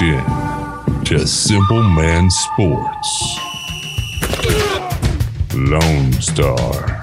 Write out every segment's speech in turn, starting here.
locked in to Simple Man Sports. Lone Star.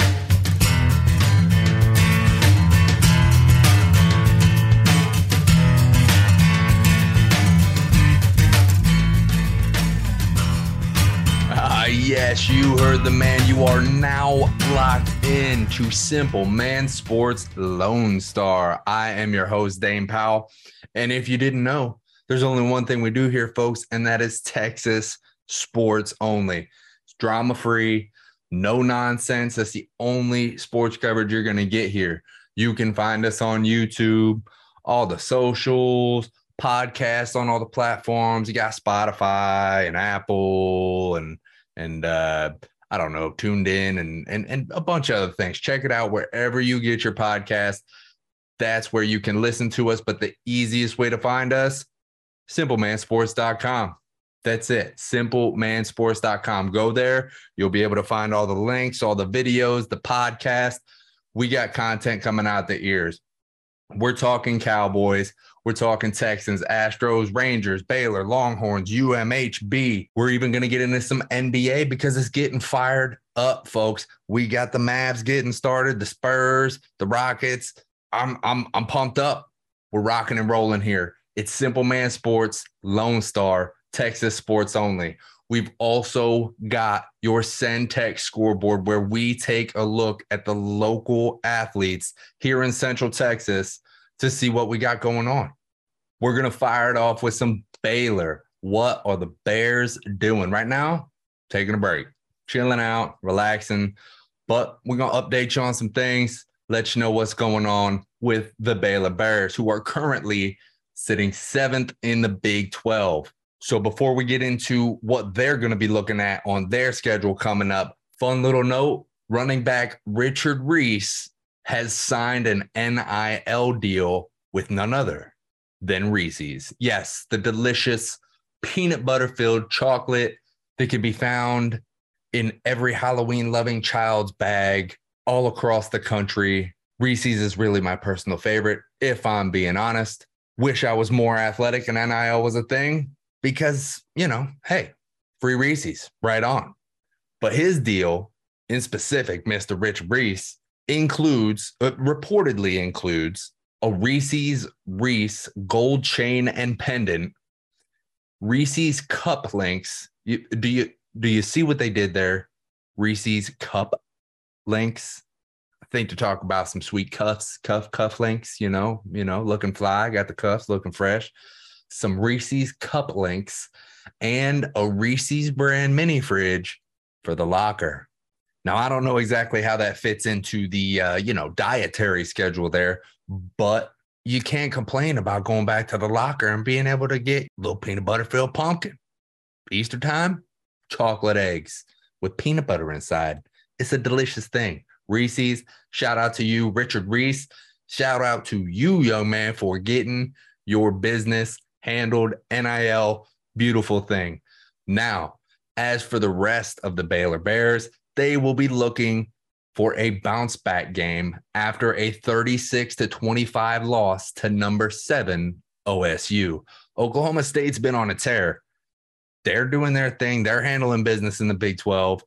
Ah, yes, you heard the man. You are now locked in to Simple Man Sports Lone Star. I am your host, Dane Powell. And if you didn't know, there's only one thing we do here, folks, and that is Texas sports only. It's drama free, no nonsense. That's the only sports coverage you're going to get here. You can find us on YouTube, all the socials, podcasts on all the platforms. You got Spotify and Apple and and uh I don't know, TuneIn and and and a bunch of other things. Check it out wherever you get your podcast. That's where you can listen to us. But the easiest way to find us, simplemansports.com. That's it. Simplemansports.com. Go there. You'll be able to find all the links, all the videos, the podcast. We got content coming out the ears. We're talking Cowboys. We're talking Texans, Astros, Rangers, Baylor, Longhorns, UMHB. We're even going to get into some NBA because it's getting fired up, folks. We got the Mavs getting started, the Spurs, the Rockets. I'm I'm I'm pumped up. We're rocking and rolling here. It's Simple Man Sports, Lone Star, Texas Sports Only. We've also got your Centex scoreboard where we take a look at the local athletes here in Central Texas to see what we got going on. We're going to fire it off with some Baylor. What are the Bears doing right now? Taking a break, chilling out, relaxing. But we're going to update you on some things, let you know what's going on with the Baylor Bears, who are currently sitting seventh in the Big 12. So before we get into what they're going to be looking at on their schedule coming up, fun little note running back Richard Reese has signed an NIL deal with none other than Reese's. Yes, the delicious peanut butter filled chocolate that can be found in every Halloween loving child's bag all across the country. Reese's is really my personal favorite, if I'm being honest. Wish I was more athletic and NIL was a thing because, you know, hey, free Reese's, right on. But his deal in specific, Mr. Rich Reese, includes, uh, reportedly includes a Reese's Reese gold chain and pendant, Reese's cup links. You, do you do you see what they did there? Reese's cup links. Think to talk about some sweet cuffs, cuff cuff links. You know, you know, looking fly. Got the cuffs, looking fresh. Some Reese's cup links and a Reese's brand mini fridge for the locker. Now I don't know exactly how that fits into the uh, you know dietary schedule there, but you can't complain about going back to the locker and being able to get little peanut butter filled pumpkin. Easter time, chocolate eggs with peanut butter inside. It's a delicious thing. Reese's, shout out to you, Richard Reese. Shout out to you, young man, for getting your business handled. NIL, beautiful thing. Now, as for the rest of the Baylor Bears, they will be looking for a bounce back game after a 36 to 25 loss to number seven OSU. Oklahoma State's been on a tear. They're doing their thing, they're handling business in the Big 12,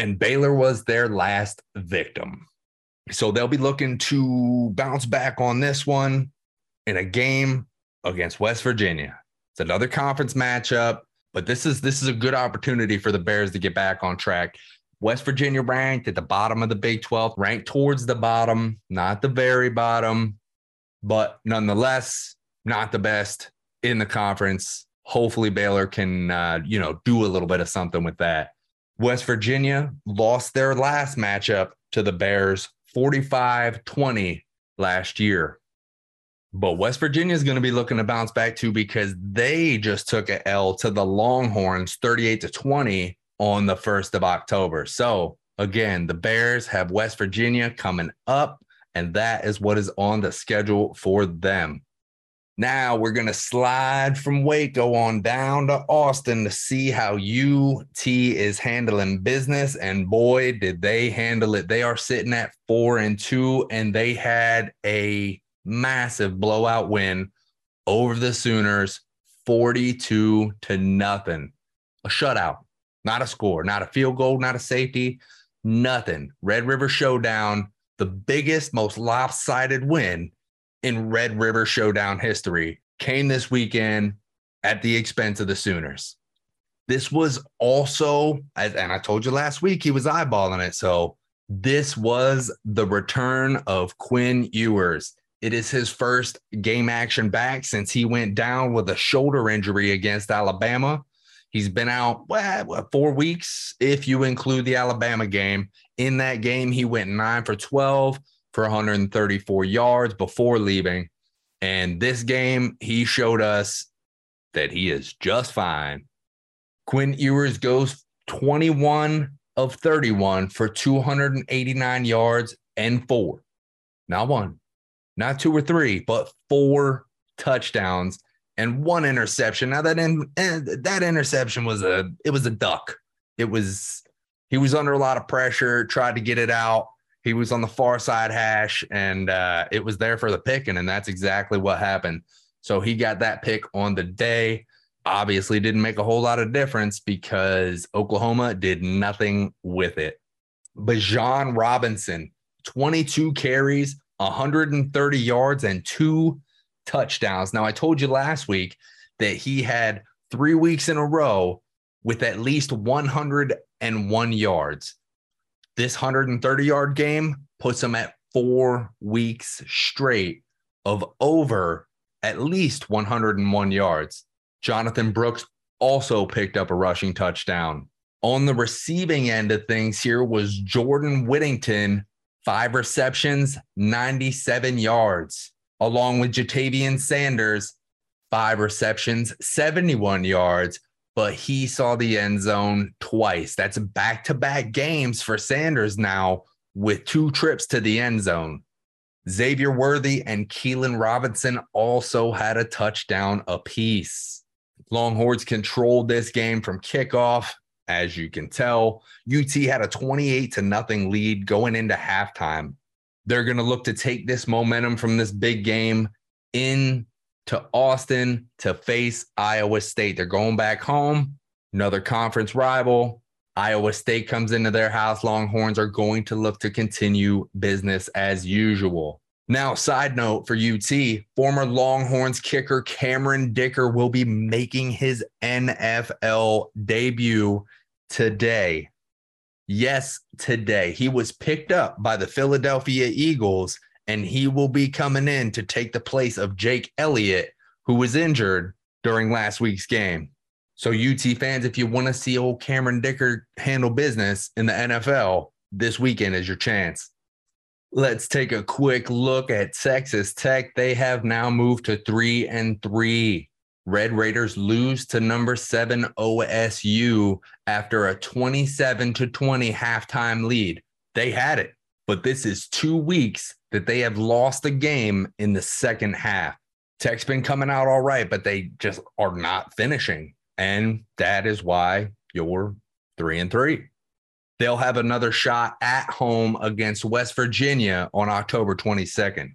and Baylor was their last victim. So they'll be looking to bounce back on this one in a game against West Virginia. It's another conference matchup, but this is this is a good opportunity for the Bears to get back on track. West Virginia ranked at the bottom of the Big 12, ranked towards the bottom, not the very bottom, but nonetheless, not the best in the conference. Hopefully, Baylor can, uh, you know, do a little bit of something with that. West Virginia lost their last matchup to the Bears 45 20 last year. But West Virginia is going to be looking to bounce back too because they just took a L to the Longhorns 38 to 20 on the 1st of October. So, again, the Bears have West Virginia coming up, and that is what is on the schedule for them. Now we're going to slide from Waco on down to Austin to see how UT is handling business. And boy, did they handle it. They are sitting at four and two, and they had a massive blowout win over the Sooners 42 to nothing. A shutout, not a score, not a field goal, not a safety, nothing. Red River Showdown, the biggest, most lopsided win in Red River Showdown history, came this weekend at the expense of the Sooners. This was also, and I told you last week, he was eyeballing it. So this was the return of Quinn Ewers. It is his first game action back since he went down with a shoulder injury against Alabama. He's been out four weeks if you include the Alabama game. In that game, he went nine for 12 for 134 yards before leaving. And this game, he showed us that he is just fine. Quinn Ewers goes 21 of 31 for 289 yards and four, not one, not two or three, but four touchdowns and one interception. Now that in, eh, that interception was a it was a duck. It was he was under a lot of pressure, tried to get it out. He was on the far side hash, and uh, it was there for the picking, and that's exactly what happened. So he got that pick on the day. Obviously, didn't make a whole lot of difference because Oklahoma did nothing with it. Bijan Robinson, 22 carries, 130 yards, and two touchdowns. Now, I told you last week that he had three weeks in a row with at least 101 yards. This 130 yard game puts him at four weeks straight of over at least 101 yards. Jonathan Brooks also picked up a rushing touchdown. On the receiving end of things, here was Jordan Whittington, five receptions, 97 yards, along with Ja'Tavion Sanders, five receptions, 71 yards, but he saw the end zone twice. That's back to back games for Sanders now with two trips to the end zone. Xavier Worthy and Keilan Robinson also had a touchdown apiece. Longhorns controlled this game from kickoff. As you can tell, UT had a 28 to nothing lead going into halftime. They're going to look to take this momentum from this big game in to Austin to face Iowa State. They're going back home, another conference rival. Iowa State comes into their house. Longhorns are going to look to continue business as usual. Now, side note for UT, former Longhorns kicker Cameron Dicker will be making his NFL debut today. Yes, today. He was picked up by the Philadelphia Eagles and he will be coming in to take the place of Jake Elliott, who was injured during last week's game. So, UT fans, if you want to see old Cameron Dicker handle business in the NFL, this weekend is your chance. Let's take a quick look at Texas Tech. They have now moved to three and three. Red Raiders lose to number seven OSU after a 27 to 20 halftime lead. They had it, but this is two weeks that they have lost a game in the second half. Tech's been coming out all right, but they just are not finishing. And that is why you're three and three. They'll have another shot at home against West Virginia on October 22nd.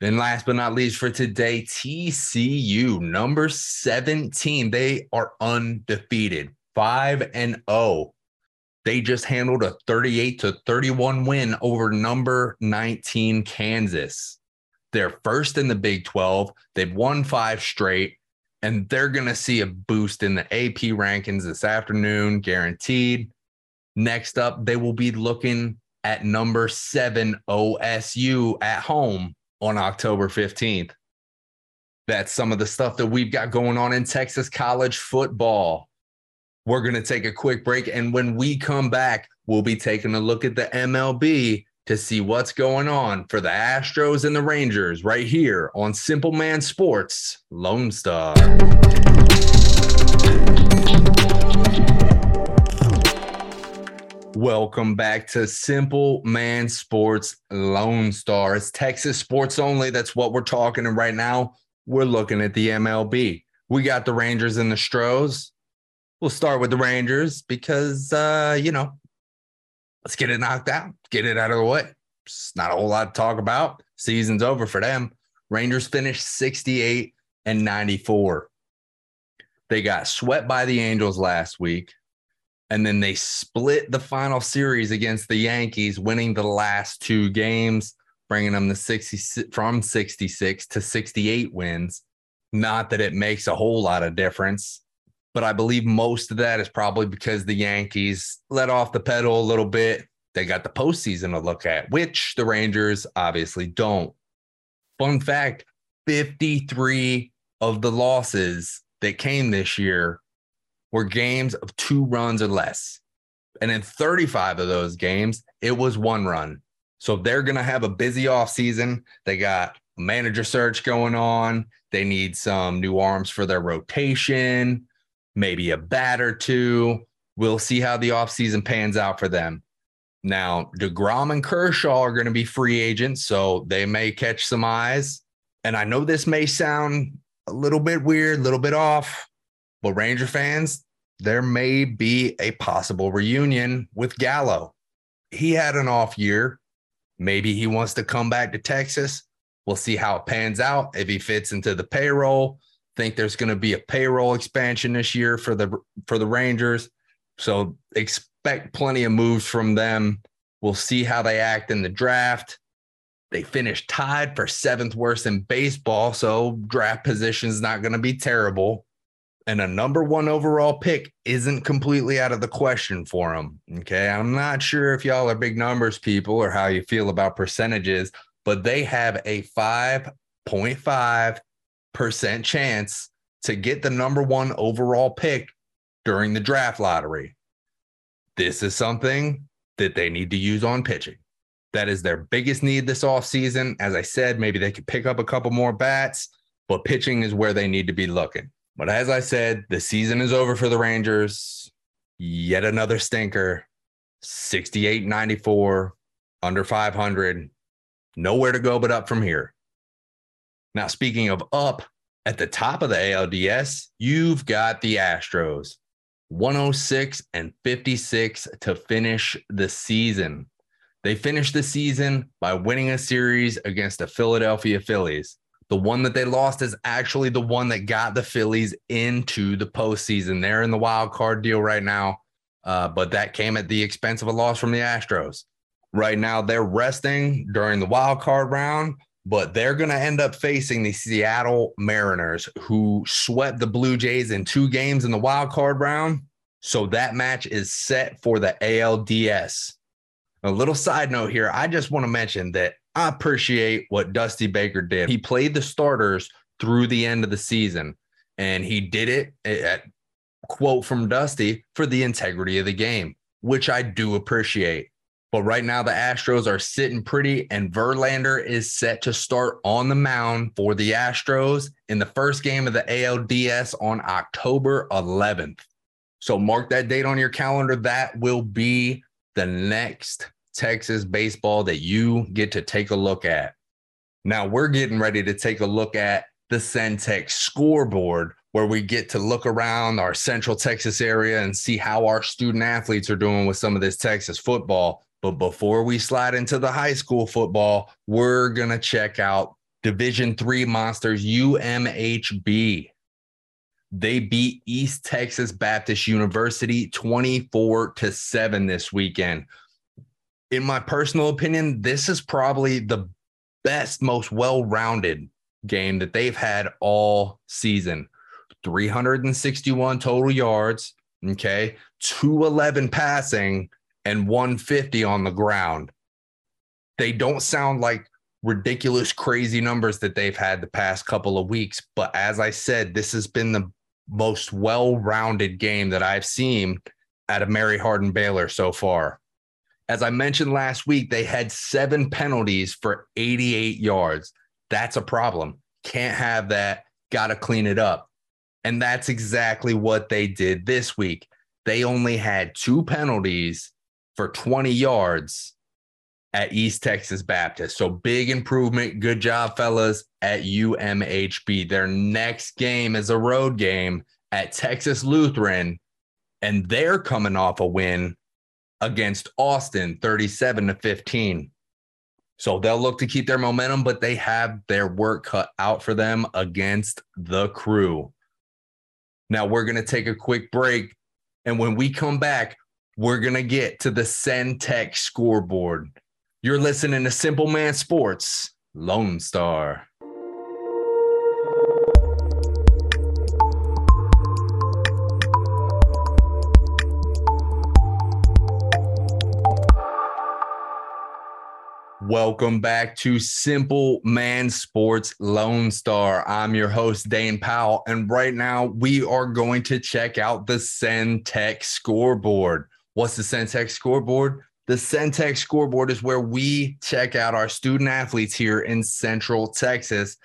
Then, last but not least for today, TCU, number 17. They are undefeated, 5 and 0. They just handled a 38 to 31 win over number 19 Kansas. They're first in the Big 12. They've won five straight and they're going to see a boost in the AP rankings this afternoon, guaranteed. Next up, they will be looking at number seven OSU at home on October 15th. That's some of the stuff that we've got going on in Texas college football. We're going to take a quick break. And when we come back, we'll be taking a look at the MLB to see what's going on for the Astros and the Rangers right here on Simple Man Sports Lone Star. Welcome back to Simple Man Sports Lone Star. It's Texas sports only. That's what we're talking. And right now, we're looking at the MLB. We got the Rangers and the Stros. We'll start with the Rangers because, uh, you know, let's get it knocked out, get it out of the way. It's not a whole lot to talk about. Season's over for them. Rangers finished 68 and 94. They got swept by the Angels last week. And then they split the final series against the Yankees, winning the last two games, bringing them to 60 from 66 to 68 wins. Not that it makes a whole lot of difference, but I believe most of that is probably because the Yankees let off the pedal a little bit. They got the postseason to look at, which the Rangers obviously don't. Fun fact 53 of the losses that came this year were games of two runs or less. And in 35 of those games, it was one run. So they're going to have a busy off season. They got manager search going on. They need some new arms for their rotation, maybe a bat or two. We'll see how the offseason pans out for them. Now, DeGrom and Kershaw are going to be free agents, so they may catch some eyes. And I know this may sound a little bit weird, a little bit off, but Ranger fans, there may be a possible reunion with Gallo. He had an off year. Maybe he wants to come back to Texas. We'll see how it pans out. If he fits into the payroll, think there's going to be a payroll expansion this year for the for the Rangers. So expect plenty of moves from them. We'll see how they act in the draft. They finished tied for seventh worst in baseball, so draft position is not going to be terrible. And a number one overall pick isn't completely out of the question for them. Okay. I'm not sure if y'all are big numbers people or how you feel about percentages, but they have a 5.5% chance to get the number one overall pick during the draft lottery. This is something that they need to use on pitching. That is their biggest need this offseason. As I said, maybe they could pick up a couple more bats, but pitching is where they need to be looking. But as I said, the season is over for the Rangers. Yet another stinker 68 94, under 500. Nowhere to go but up from here. Now, speaking of up, at the top of the ALDS, you've got the Astros 106 and 56 to finish the season. They finished the season by winning a series against the Philadelphia Phillies. The one that they lost is actually the one that got the Phillies into the postseason. They're in the wild card deal right now, uh, but that came at the expense of a loss from the Astros. Right now, they're resting during the wild card round, but they're going to end up facing the Seattle Mariners, who swept the Blue Jays in two games in the wild card round. So that match is set for the ALDS. A little side note here. I just want to mention that I appreciate what Dusty Baker did. He played the starters through the end of the season, and he did it at quote from Dusty for the integrity of the game, which I do appreciate. But right now, the Astros are sitting pretty, and Verlander is set to start on the mound for the Astros in the first game of the ALDS on October 11th. So mark that date on your calendar. That will be the next Texas baseball that you get to take a look at. Now we're getting ready to take a look at the Centex scoreboard where we get to look around our central Texas area and see how our student athletes are doing with some of this Texas football. But before we slide into the high school football, we're going to check out Division 3 Monsters UMHB. They beat East Texas Baptist University 24 to 7 this weekend. In my personal opinion, this is probably the best, most well rounded game that they've had all season. 361 total yards, okay, 211 passing, and 150 on the ground. They don't sound like ridiculous, crazy numbers that they've had the past couple of weeks. But as I said, this has been the most well-rounded game that I've seen at a Mary Hardin Baylor so far. As I mentioned last week, they had seven penalties for 88 yards. That's a problem. Can't have that. Got to clean it up. And that's exactly what they did this week. They only had two penalties for 20 yards at East Texas Baptist. So big improvement. Good job, fellas, at UMHB. Their next game is a road game at Texas Lutheran, and they're coming off a win against Austin 37 to 15. So they'll look to keep their momentum, but they have their work cut out for them against the crew. Now we're going to take a quick break. And when we come back, we're going to get to the Centex scoreboard. You're listening to Simple Man Sports, Lone Star. Welcome back to Simple Man Sports Lone Star. I'm your host, Dane Powell. And right now, we are going to check out the Centex scoreboard. What's the Centex scoreboard? The Centex scoreboard is where we check out our student athletes here in Central Texas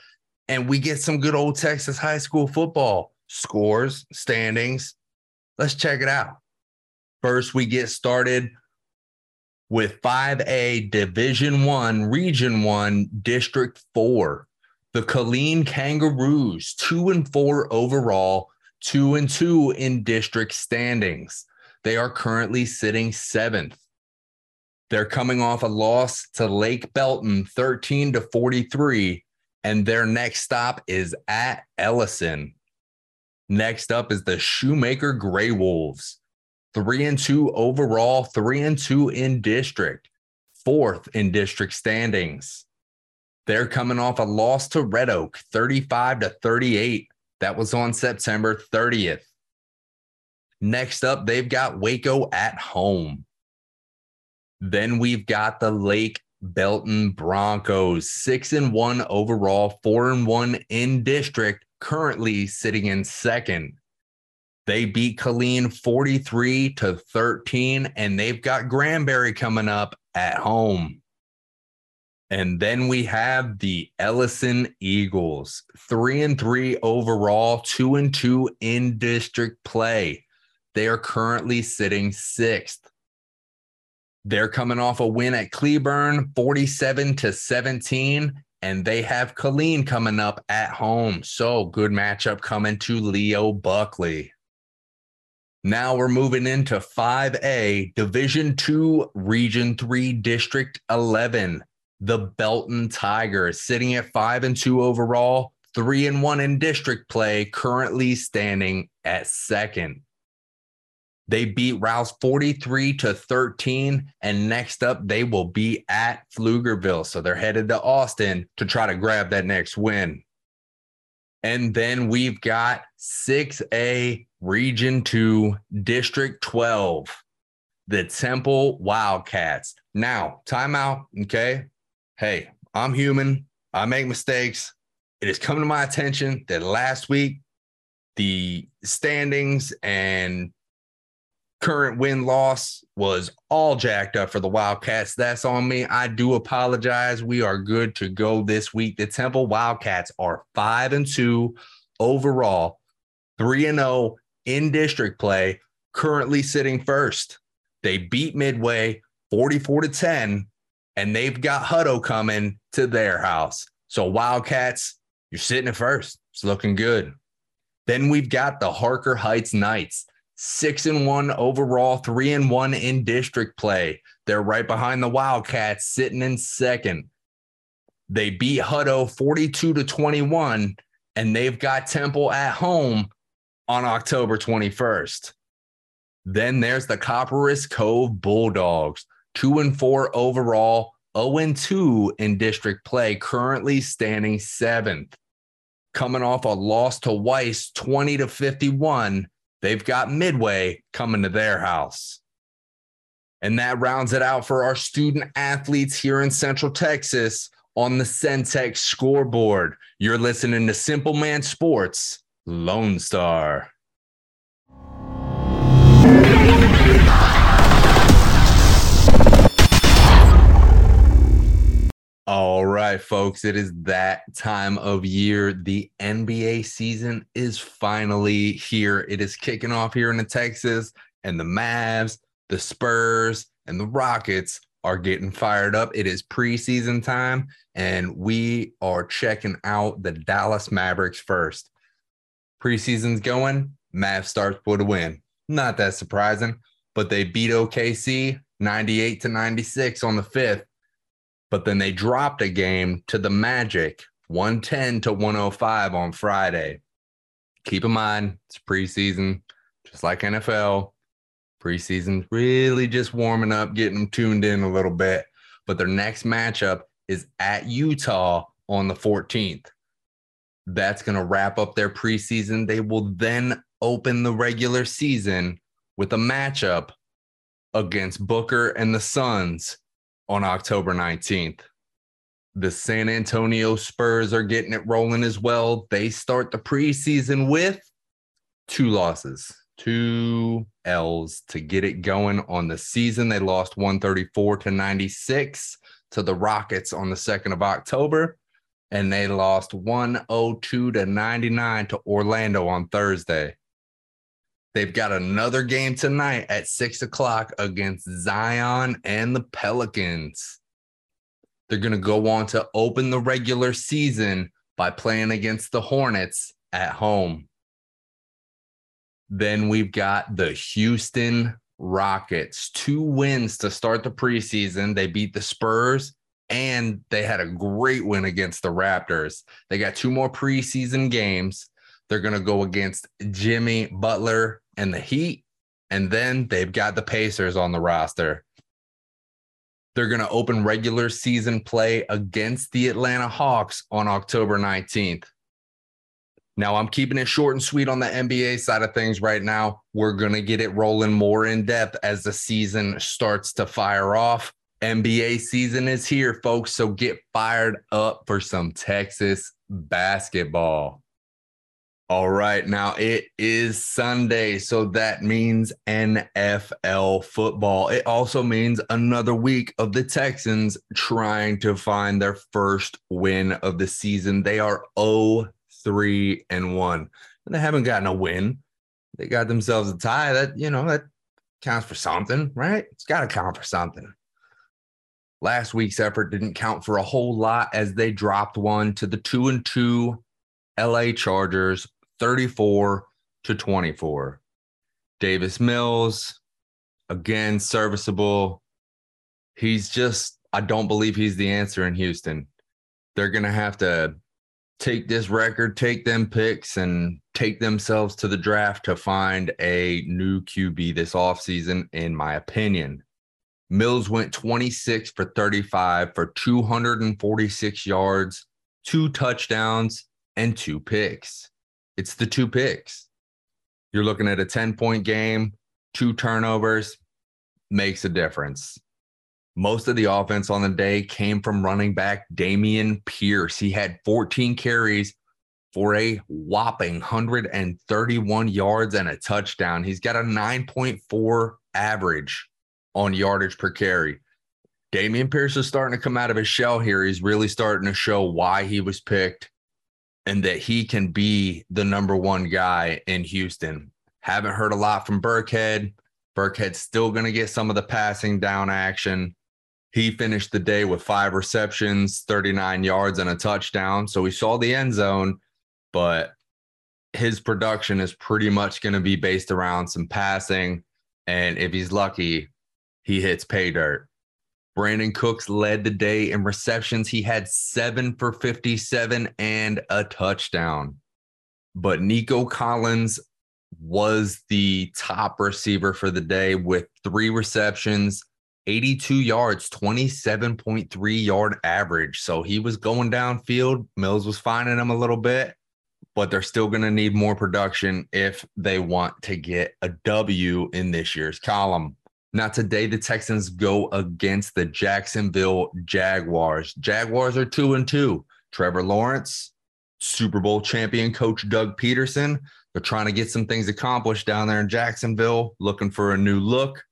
and we get some good old Texas high school football scores, standings. Let's check it out. First, we get started with 5A Division 1, Region 1, District 4. The Killeen Kangaroos, 2 and 4 overall, 2 and 2 in district standings. They are currently sitting 7th. They're coming off a loss to Lake Belton 13 to 43 and their next stop is at Ellison. Next up is the Shoemaker Gray Wolves three and two overall, three and two in district, fourth in district standings. They're coming off a loss to Red Oak, 35 to 38. That was on September 30th. Next up, they've got Waco at home. Then we've got the Lake Belton Broncos, six and one overall, four and one in district, currently sitting in second. They beat Killeen 43 to 13, and they've got Granbury coming up at home. And then we have the Ellison Eagles, three and three overall, two and two in district play. They are currently sitting sixth. They're coming off a win at Cleburne, 47 to 17, and they have Killeen coming up at home. So good matchup coming to Leo Buckley. Now we're moving into 5A, Division 2, Region 3, District 11. The Belton Tigers sitting at 5 and 2 overall, 3 and 1 in district play, currently standing at second. They beat Rouse 43 to 13. And next up, they will be at Pflugerville. So they're headed to Austin to try to grab that next win. And then we've got 6A Region 2, District 12, the Temple Wildcats. Now, timeout. Okay. Hey, I'm human. I make mistakes. It has come to my attention that last week, the standings and current win loss was all jacked up for the Wildcats. That's on me. I do apologize. We are good to go this week. The Temple Wildcats are 5 and 2 overall, 3 and 0 in district play, currently sitting first. They beat Midway 44 to 10 and they've got Hutto coming to their house. So Wildcats, you're sitting at first. It's looking good. Then we've got the Harker Heights Knights six and one overall, three and one in district play. They're right behind the Wildcats, sitting in second. They beat Hutto 42 to 21, and they've got Temple at home on October 21st. Then there's the Copperas Cove Bulldogs, two and four overall, 0 and 2 in district play, currently standing seventh. Coming off a loss to Weiss 20 to 51 They've got Midway coming to their house. And that rounds it out for our student athletes here in Central Texas on the Centex scoreboard. You're listening to Simple Man Sports, Lone Star. All right, folks, it is that time of year. The NBA season is finally here. It is kicking off here in Texas, and the Mavs, the Spurs, and the Rockets are getting fired up. It is preseason time, and we are checking out the Dallas Mavericks first. Preseason's going, Mavs starts with a win. Not that surprising, but they beat OKC 98 to 96 on the fifth but then they dropped a game to the Magic 110 to 105 on Friday. keep in mind it's preseason, just like NFL. Preseason really just warming up, getting them tuned in a little bit. But their next matchup is at Utah on the 14th. That's going to wrap up their preseason. They will then open the regular season with a matchup against Booker and the Suns on October 19th. The San Antonio Spurs are getting it rolling as well. They start the preseason with two losses, two L's to get it going on the season. They lost 134 to 96 to the Rockets on the 2nd of October, and they lost 102 to 99 to Orlando on Thursday. They've got another game tonight at six o'clock against Zion and the Pelicans. They're going to go on to open the regular season by playing against the Hornets at home. Then we've got the Houston Rockets, two wins to start the preseason. They beat the Spurs and they had a great win against the Raptors. They got two more preseason games. They're going to go against Jimmy Butler and the Heat. And then they've got the Pacers on the roster. They're going to open regular season play against the Atlanta Hawks on October 19th. Now, I'm keeping it short and sweet on the NBA side of things right now. We're going to get it rolling more in depth as the season starts to fire off. NBA season is here, folks. So get fired up for some Texas basketball. All right. Now it is Sunday. So that means NFL football. It also means another week of the Texans trying to find their first win of the season. They are 0 3 and 1. And they haven't gotten a win. They got themselves a tie. That, you know, that counts for something, right? It's got to count for something. Last week's effort didn't count for a whole lot as they dropped one to the 2 and 2 LA Chargers 34 to 24. Davis Mills, again, serviceable. He's just, I don't believe he's the answer in Houston. They're going to have to take this record, take them picks, and take themselves to the draft to find a new QB this offseason, in my opinion. Mills went 26 for 35 for 246 yards, two touchdowns, and two picks. It's the two picks. You're looking at a 10 point game, two turnovers, makes a difference. Most of the offense on the day came from running back Dameon Pierce. He had 14 carries for a whopping 131 yards and a touchdown. He's got a 9.4 average on yardage per carry. Dameon Pierce is starting to come out of his shell here. He's really starting to show why he was picked and that he can be the number one guy in Houston. Haven't heard a lot from Burkhead. Burkhead's still going to get some of the passing down action. He finished the day with five receptions, 39 yards, and a touchdown. So we saw the end zone, but his production is pretty much going to be based around some passing. And if he's lucky, he hits pay dirt. Brandin Cooks led the day in receptions. He had seven for 57 and a touchdown. But Nico Collins was the top receiver for the day with three receptions, 82 yards, 27.3 yard average. So he was going downfield. Mills was finding him a little bit, but they're still going to need more production if they want to get a W in this year's column. Now, today, the Texans go against the Jacksonville Jaguars. Jaguars are two and two. Trevor Lawrence, Super Bowl champion coach Doug Pederson. They're trying to get some things accomplished down there in Jacksonville, looking for a new look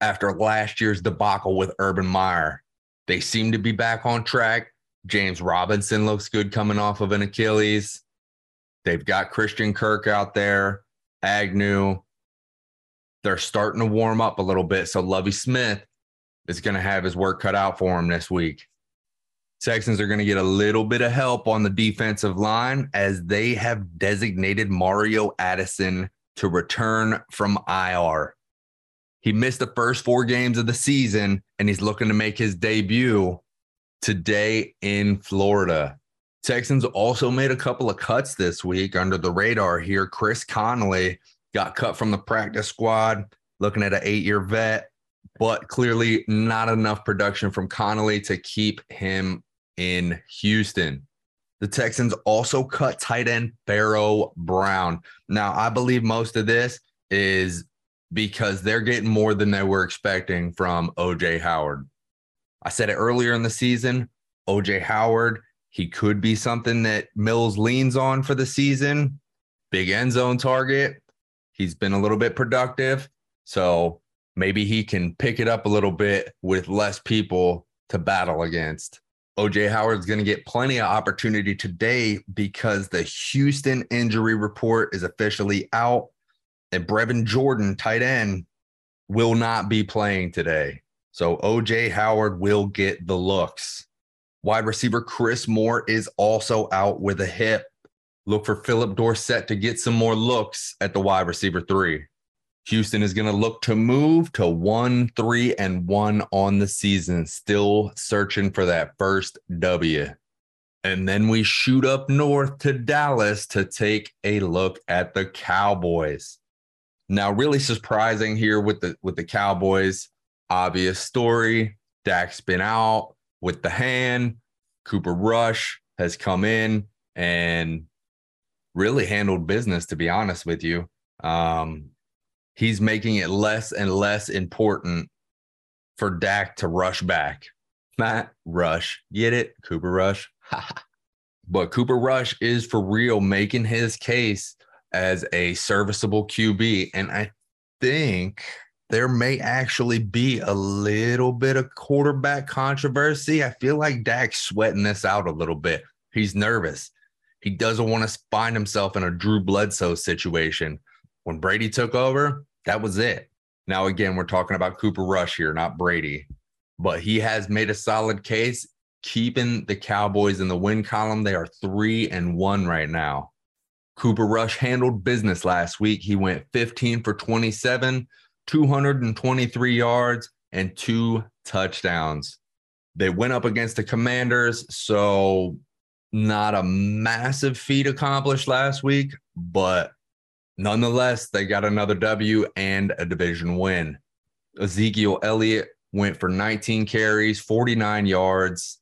after last year's debacle with Urban Meyer. They seem to be back on track. James Robinson looks good coming off of an Achilles. They've got Christian Kirk out there, Agnew, they're starting to warm up a little bit. So Lovie Smith is going to have his work cut out for him this week. Texans are going to get a little bit of help on the defensive line as they have designated Mario Addison to return from IR. He missed the first four games of the season and he's looking to make his debut today in Florida. Texans also made a couple of cuts this week under the radar here. Chris Conley got cut from the practice squad, looking at an eight year vet, but clearly not enough production from Conley to keep him in Houston. The Texans also cut tight end Pharaoh Brown. Now, I believe most of this is because they're getting more than they were expecting from OJ Howard. I said it earlier in the season OJ Howard, he could be something that Mills leans on for the season. Big end zone target. He's been a little bit productive. So maybe he can pick it up a little bit with less people to battle against. OJ Howard's going to get plenty of opportunity today because the Houston injury report is officially out. And Brevin Jordan, tight end, will not be playing today. So OJ Howard will get the looks. Wide receiver Chris Moore is also out with a hip. Look for Phillip Dorsett to get some more looks at the wide receiver three. Houston is going to look to move to one, three, and one on the season, still searching for that first W. And then we shoot up north to Dallas to take a look at the Cowboys. Now, really surprising here with the with the Cowboys. Obvious story. Dak's been out with the hand. Cooper Rush has come in and really handled business, to be honest with you. Um, he's making it less and less important for Dak to rush back. Not rush. Get it? Cooper Rush. but Cooper Rush is for real making his case as a serviceable QB. And I think there may actually be a little bit of quarterback controversy. I feel like Dak's sweating this out a little bit. He's nervous. He doesn't want to find himself in a Drew Bledsoe situation. When Brady took over, that was it. Now, again, we're talking about Cooper Rush here, not Brady, but he has made a solid case keeping the Cowboys in the win column. They are three and one right now. Cooper Rush handled business last week. He went 15 for 27, 223 yards, and two touchdowns. They went up against the Commanders, so not a massive feat accomplished last week, but nonetheless, they got another W and a division win. Ezekiel Elliott went for 19 carries, 49 yards.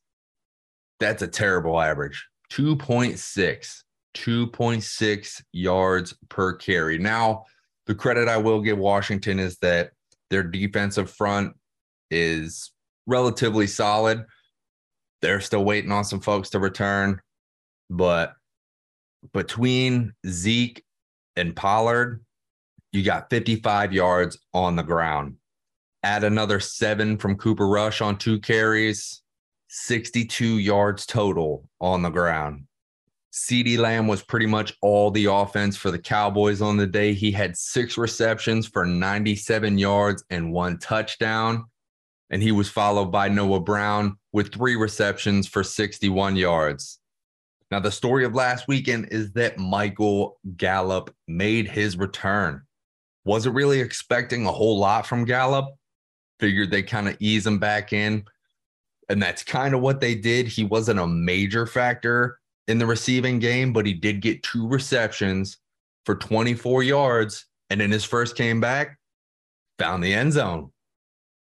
That's a terrible average. 2.6, 2.6 yards per carry. Now, the credit I will give Washington is that their defensive front is relatively solid. They're still waiting on some folks to return, but between Zeke and Pollard, you got 55 yards on the ground. Add another seven from Cooper Rush on two carries, 62 yards total on the ground. CeeDee Lamb was pretty much all the offense for the Cowboys on the day. He had six receptions for 97 yards and one touchdown. And he was followed by Noah Brown with three receptions for 61 yards. Now, the story of last weekend is that Michael Gallup made his return. Wasn't really expecting a whole lot from Gallup. Figured they kind of ease him back in. And that's kind of what they did. He wasn't a major factor in the receiving game, but he did get two receptions for 24 yards. And in his first came back, found the end zone.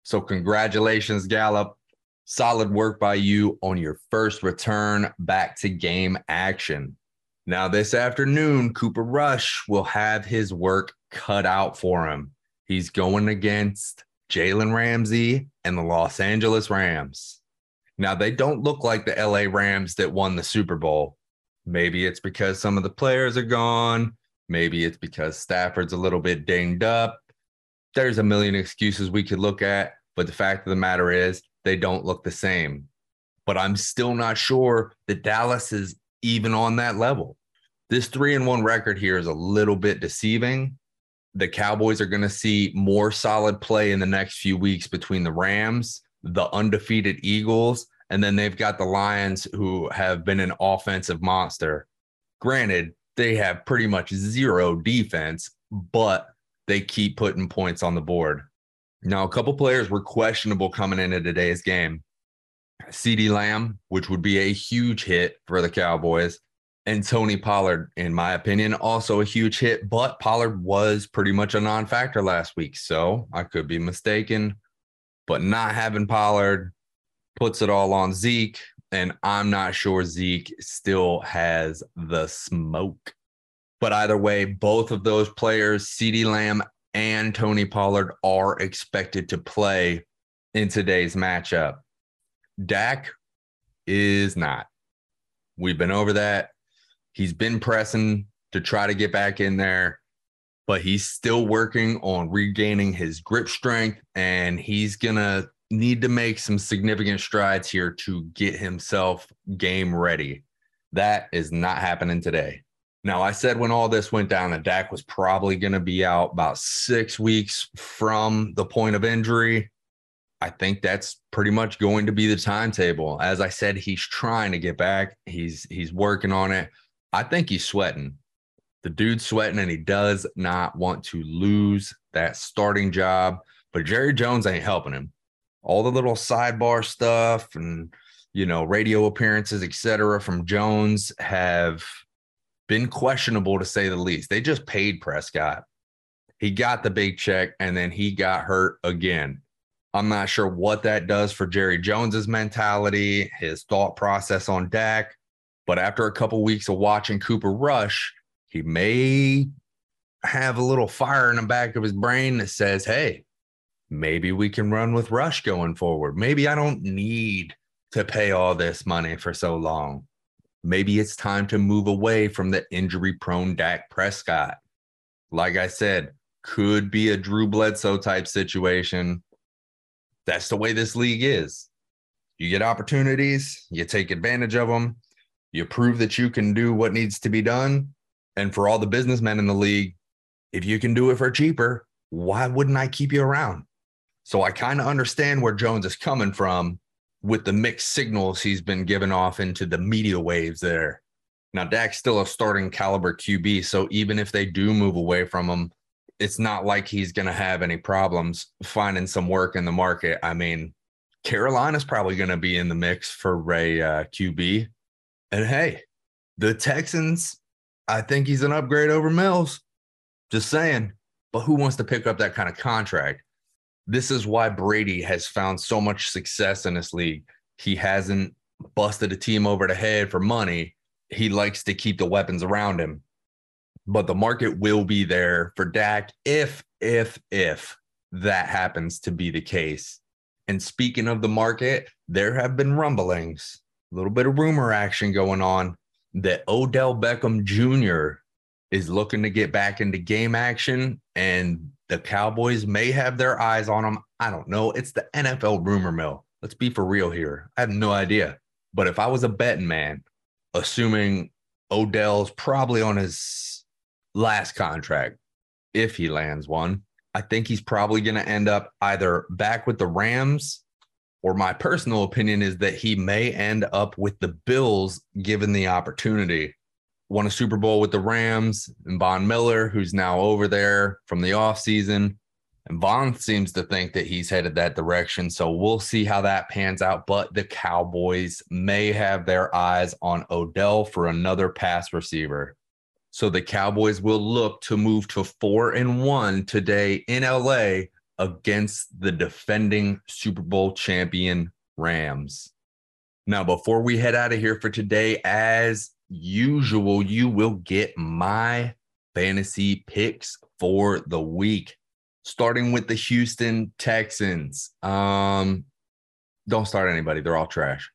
So, congratulations, Gallup. Solid work by you on your first return back to game action. Now, this afternoon, Cooper Rush will have his work cut out for him. He's going against Jalen Ramsey and the Los Angeles Rams. Now, they don't look like the LA Rams that won the Super Bowl, Maybe it's because some of the players are gone. Maybe it's because Stafford's a little bit dinged up. There's a million excuses we could look at, but the fact of the matter is they don't look the same. But I'm still not sure that Dallas is even on that level. This three and one record here is a little bit deceiving. The Cowboys are going to see more solid play in the next few weeks between the Rams, the undefeated Eagles, and then they've got the Lions who have been an offensive monster. Granted, they have pretty much zero defense, but they keep putting points on the board. Now, a couple players were questionable coming into today's game. CeeDee Lamb, which would be a huge hit for the Cowboys, and Tony Pollard, in my opinion, also a huge hit. But Pollard was pretty much a non factor last week. So I could be mistaken. But not having Pollard puts it all on Zeke. And I'm not sure Zeke still has the smoke. But either way, both of those players, CeeDee Lamb and Tony Pollard, are expected to play in today's matchup. Dak is not. We've been over that. He's been pressing to try to get back in there, but he's still working on regaining his grip strength and he's going to need to make some significant strides here to get himself game ready. That is not happening today. Now, I said when all this went down that Dak was probably going to be out about six weeks from the point of injury. I think that's pretty much going to be the timetable. As I said, he's trying to get back. He's he's working on it. I think he's sweating. The dude's sweating and he does not want to lose that starting job. But Jerry Jones ain't helping him. All the little sidebar stuff and you know radio appearances, etc., from Jones have been questionable to say the least. They just paid Prescott. He got the big check and then he got hurt again. I'm not sure what that does for Jerry Jones's mentality, his thought process on Dak. But after a couple weeks of watching Cooper Rush, he may have a little fire in the back of his brain that says, hey, maybe we can run with Rush going forward. Maybe I don't need to pay all this money for so long. Maybe it's time to move away from the injury prone Dak Prescott. Like I said, could be a Drew Bledsoe type situation. That's the way this league is. You get opportunities, you take advantage of them, you prove that you can do what needs to be done. And for all the businessmen in the league, if you can do it for cheaper, why wouldn't I keep you around? So I kind of understand where Jones is coming from with the mixed signals he's been giving off into the media waves there. Now, Dak's still a starting caliber QB. So even if they do move away from him, it's not like he's going to have any problems finding some work in the market. I mean, Carolina's probably going to be in the mix for Ray uh, QB. And hey, the Texans, I think he's an upgrade over Mills. Just saying. But who wants to pick up that kind of contract? This is why Brady has found so much success in this league. He hasn't busted a team over the head for money. He likes to keep the weapons around him. But the market will be there for Dak if, if, if that happens to be the case. And speaking of the market, there have been rumblings a little bit of rumor action going on that Odell Beckham Jr. is looking to get back into game action and the Cowboys may have their eyes on him. I don't know. It's the NFL rumor mill. Let's be for real here. I have no idea. But if I was a betting man, assuming Odell's probably on his last contract, if he lands one, I think he's probably going to end up either back with the Rams or my personal opinion is that he may end up with the Bills given the opportunity. Won a Super Bowl with the Rams and Von Miller, who's now over there from the offseason. And Von seems to think that he's headed that direction. So we'll see how that pans out. But the Cowboys may have their eyes on Odell for another pass receiver. So the Cowboys will look to move to four and one today in LA against the defending Super Bowl champion Rams. Now, before we head out of here for today, as usual, you will get my fantasy picks for the week, starting with the Houston Texans. Um, don't start anybody, they're all trash.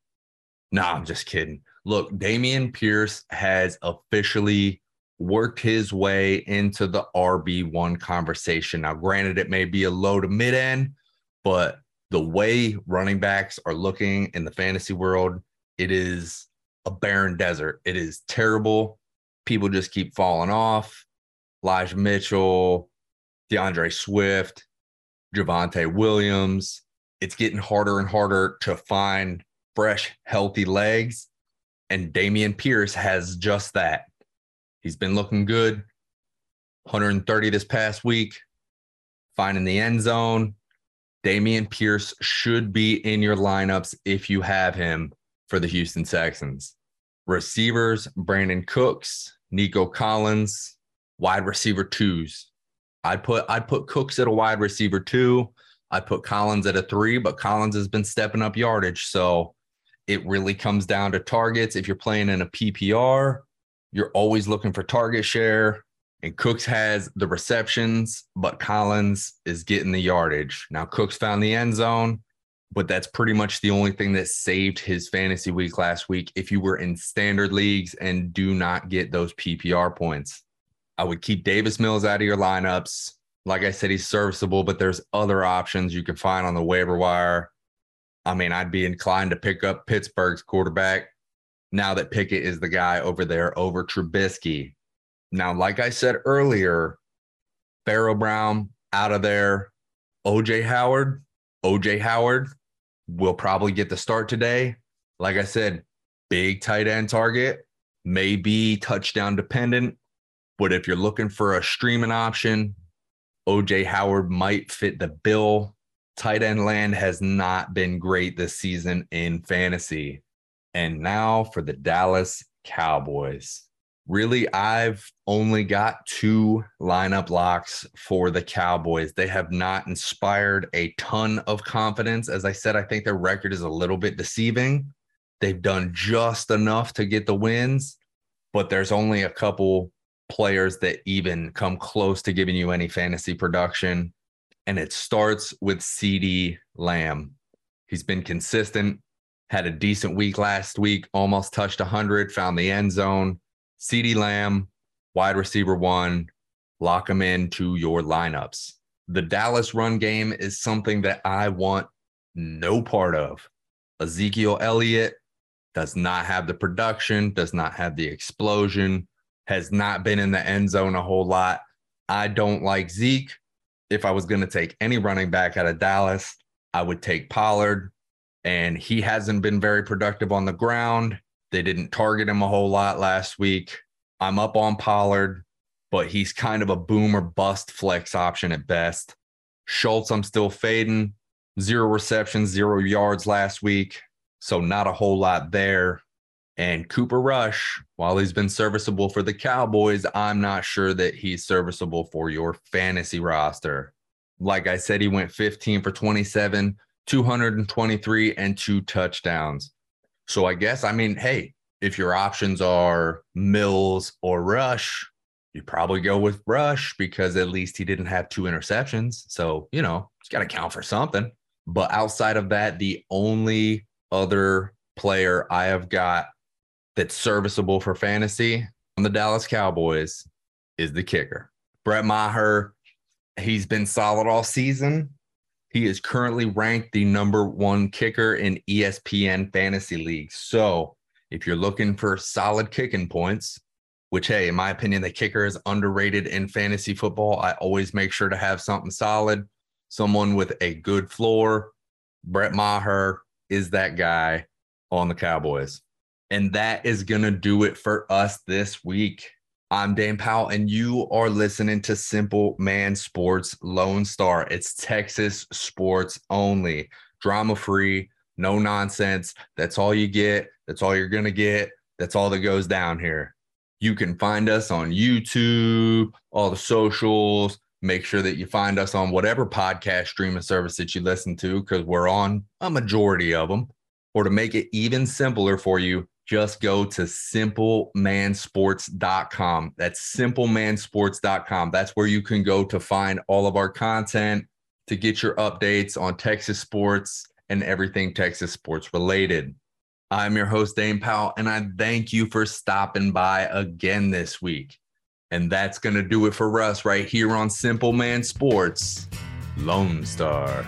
Nah, I'm just kidding. Look, Dameon Pierce has officially worked his way into the RB1 conversation. Now, granted, it may be a low to mid end, but the way running backs are looking in the fantasy world, it is a barren desert. It is terrible. People just keep falling off. Elijah Mitchell, D'Andre Swift, Javonte Williams. It's getting harder and harder to find fresh, healthy legs. And Dameon Pierce has just that. He's been looking good. 130 this past week, finding the end zone. Dameon Pierce should be in your lineups if you have him for the Houston Texans. Receivers, Brandin Cooks, Nico Collins, wide receiver twos. I'd put I'd put Cooks at a wide receiver two. I'd put Collins at a three, but Collins has been stepping up yardage. So it really comes down to targets. If you're playing in a PPR, you're always looking for target share. And Cooks has the receptions, but Collins is getting the yardage. Now, Cooks found the end zone, but that's pretty much the only thing that saved his fantasy week last week. If you were in standard leagues and do not get those PPR points, I would keep Davis Mills out of your lineups. Like I said, he's serviceable, but there's other options you can find on the waiver wire. I mean, I'd be inclined to pick up Pittsburgh's quarterback now that Pickett is the guy over there over Trubisky. Now, like I said earlier, Pharaoh Brown out of there. OJ Howard, OJ Howard will probably get the start today. Like I said, big tight end target, maybe touchdown dependent. But if you're looking for a streaming option, OJ Howard might fit the bill. Tight end land has not been great this season in fantasy. And now for the Dallas Cowboys. Really, I've only got two lineup locks for the Cowboys. They have not inspired a ton of confidence. As I said, I think their record is a little bit deceiving. They've done just enough to get the wins, but there's only a couple players that even come close to giving you any fantasy production. And it starts with CeeDee Lamb. He's been consistent, had a decent week last week, almost touched 100, found the end zone. CeeDee Lamb, wide receiver one, lock him into your lineups. The Dallas run game is something that I want no part of. Ezekiel Elliott does not have the production, does not have the explosion, has not been in the end zone a whole lot. I don't like Zeke. If I was going to take any running back out of Dallas, I would take Pollard, and he hasn't been very productive on the ground. They didn't target him a whole lot last week. I'm up on Pollard, but he's kind of a boom or bust flex option at best. Schultz, I'm still fading. Zero receptions, zero yards last week. So not a whole lot there. And Cooper Rush, while he's been serviceable for the Cowboys, I'm not sure that he's serviceable for your fantasy roster. Like I said, he went 15 for 27, 223, and two touchdowns. So I guess, I mean, hey, if your options are Mills or Rush, you probably go with Rush because at least he didn't have two interceptions. So, you know, it's got to count for something. But outside of that, the only other player I have got that's serviceable for fantasy on the Dallas Cowboys is the kicker. Brett Maher, he's been solid all season. He is currently ranked the number one kicker in ESPN fantasy leagues. So if you're looking for solid kicking points, which, hey, in my opinion, the kicker is underrated in fantasy football, I always make sure to have something solid, someone with a good floor. Brett Maher is that guy on the Cowboys. And that is going to do it for us this week. I'm Dane Powell, and you are listening to Simple Man Sports Lone Star. It's Texas sports only, drama free, no nonsense. That's all you get. That's all you're going to get. That's all that goes down here. You can find us on YouTube, all the socials. Make sure that you find us on whatever podcast streaming service that you listen to, because we're on a majority of them. Or to make it even simpler for you, just go to simplemansports.com. That's simplemansports.com. That's where you can go to find all of our content, to get your updates on Texas sports and everything Texas sports related. I'm your host, Dane Powell, and I thank you for stopping by again this week. And that's going to do it for us right here on Simple Man Sports Lone Star.